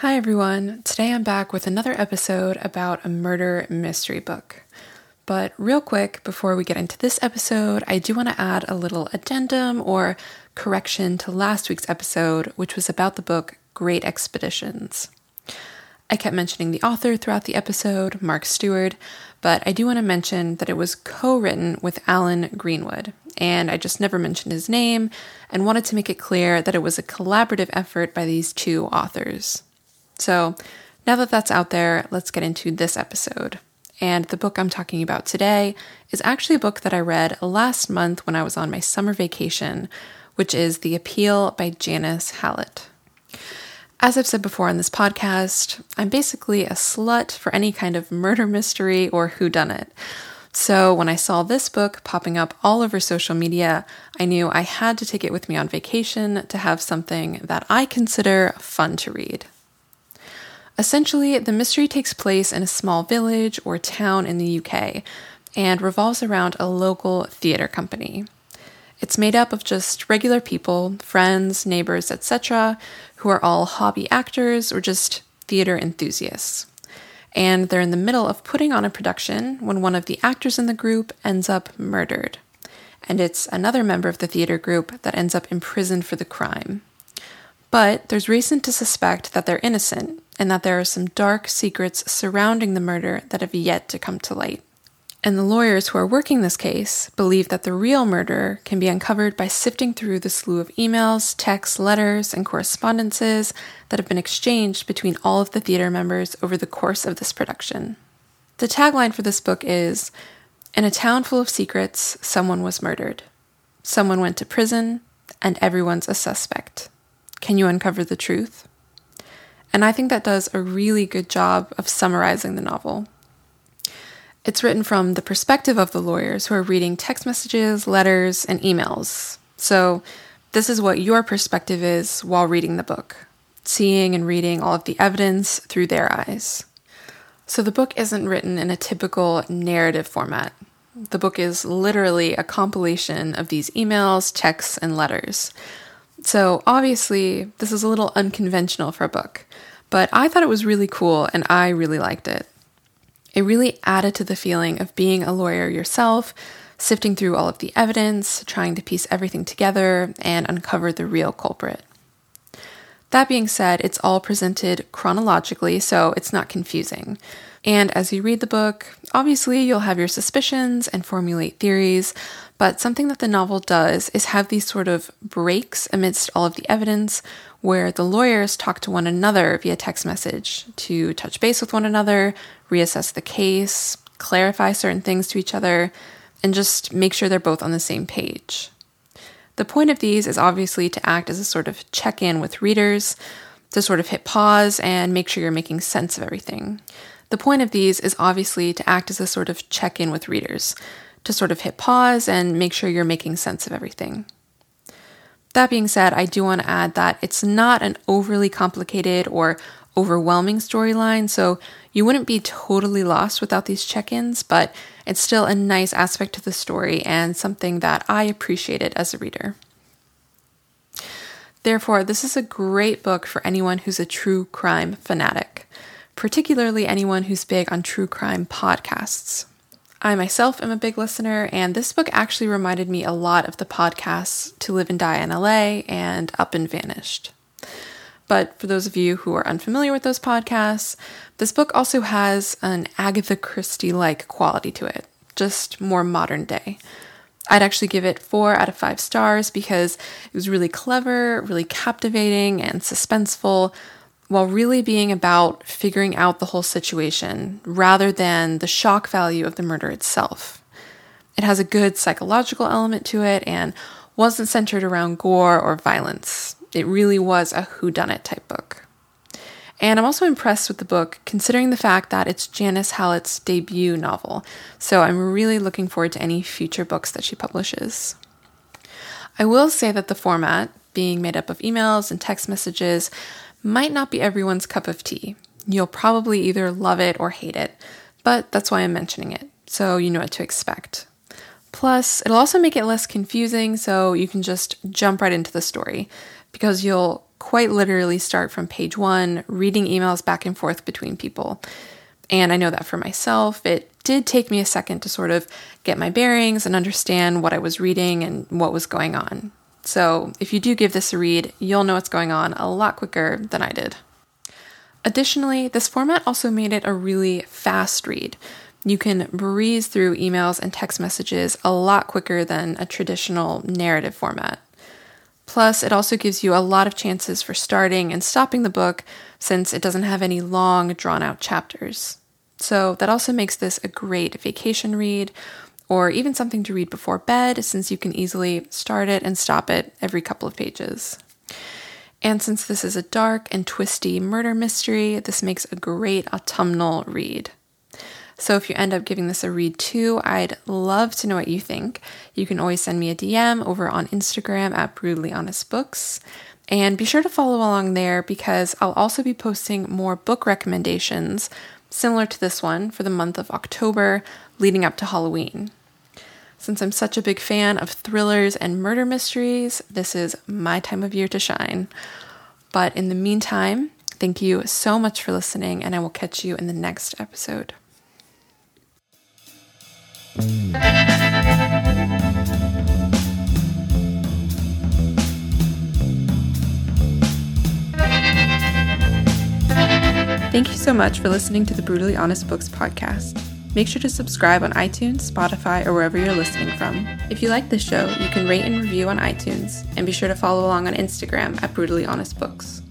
Hi, everyone. Today I'm back with another episode about a murder mystery book. But, real quick, before we get into this episode, I do want to add a little addendum or correction to last week's episode, which was about the book Great Expeditions. I kept mentioning the author throughout the episode, Mark Stewart, but I do want to mention that it was co written with Alan Greenwood, and I just never mentioned his name and wanted to make it clear that it was a collaborative effort by these two authors. So, now that that's out there, let's get into this episode. And the book I'm talking about today is actually a book that I read last month when I was on my summer vacation, which is The Appeal by Janice Hallett. As I've said before on this podcast, I'm basically a slut for any kind of murder mystery or whodunit. So when I saw this book popping up all over social media, I knew I had to take it with me on vacation to have something that I consider fun to read. Essentially, the mystery takes place in a small village or town in the UK and revolves around a local theatre company. It's made up of just regular people, friends, neighbors, etc., who are all hobby actors or just theater enthusiasts. And they're in the middle of putting on a production when one of the actors in the group ends up murdered. And it's another member of the theater group that ends up imprisoned for the crime. But there's reason to suspect that they're innocent and that there are some dark secrets surrounding the murder that have yet to come to light. And the lawyers who are working this case believe that the real murderer can be uncovered by sifting through the slew of emails, texts, letters, and correspondences that have been exchanged between all of the theater members over the course of this production. The tagline for this book is In a town full of secrets, someone was murdered. Someone went to prison, and everyone's a suspect. Can you uncover the truth? And I think that does a really good job of summarizing the novel. It's written from the perspective of the lawyers who are reading text messages, letters, and emails. So, this is what your perspective is while reading the book, seeing and reading all of the evidence through their eyes. So, the book isn't written in a typical narrative format. The book is literally a compilation of these emails, texts, and letters. So, obviously, this is a little unconventional for a book, but I thought it was really cool and I really liked it. It really added to the feeling of being a lawyer yourself, sifting through all of the evidence, trying to piece everything together, and uncover the real culprit. That being said, it's all presented chronologically, so it's not confusing. And as you read the book, obviously you'll have your suspicions and formulate theories, but something that the novel does is have these sort of breaks amidst all of the evidence where the lawyers talk to one another via text message to touch base with one another, reassess the case, clarify certain things to each other, and just make sure they're both on the same page. The point of these is obviously to act as a sort of check in with readers, to sort of hit pause and make sure you're making sense of everything. The point of these is obviously to act as a sort of check in with readers, to sort of hit pause and make sure you're making sense of everything. That being said, I do want to add that it's not an overly complicated or overwhelming storyline, so you wouldn't be totally lost without these check ins, but it's still a nice aspect to the story and something that I appreciated as a reader. Therefore, this is a great book for anyone who's a true crime fanatic, particularly anyone who's big on true crime podcasts. I myself am a big listener, and this book actually reminded me a lot of the podcasts To Live and Die in LA and Up and Vanished. But for those of you who are unfamiliar with those podcasts, this book also has an Agatha Christie like quality to it, just more modern day. I'd actually give it four out of five stars because it was really clever, really captivating, and suspenseful, while really being about figuring out the whole situation rather than the shock value of the murder itself. It has a good psychological element to it and wasn't centered around gore or violence. It really was a whodunit type book. And I'm also impressed with the book, considering the fact that it's Janice Hallett's debut novel. So I'm really looking forward to any future books that she publishes. I will say that the format, being made up of emails and text messages, might not be everyone's cup of tea. You'll probably either love it or hate it, but that's why I'm mentioning it, so you know what to expect. Plus, it'll also make it less confusing so you can just jump right into the story because you'll quite literally start from page one, reading emails back and forth between people. And I know that for myself, it did take me a second to sort of get my bearings and understand what I was reading and what was going on. So if you do give this a read, you'll know what's going on a lot quicker than I did. Additionally, this format also made it a really fast read. You can breeze through emails and text messages a lot quicker than a traditional narrative format. Plus, it also gives you a lot of chances for starting and stopping the book since it doesn't have any long, drawn out chapters. So, that also makes this a great vacation read or even something to read before bed since you can easily start it and stop it every couple of pages. And since this is a dark and twisty murder mystery, this makes a great autumnal read. So if you end up giving this a read too, I'd love to know what you think. You can always send me a DM over on Instagram at Brutally Honest Books. And be sure to follow along there because I'll also be posting more book recommendations similar to this one for the month of October leading up to Halloween. Since I'm such a big fan of thrillers and murder mysteries, this is my time of year to shine. But in the meantime, thank you so much for listening, and I will catch you in the next episode. Thank you so much for listening to the Brutally Honest Books podcast. Make sure to subscribe on iTunes, Spotify, or wherever you're listening from. If you like this show, you can rate and review on iTunes, and be sure to follow along on Instagram at Brutally Honest Books.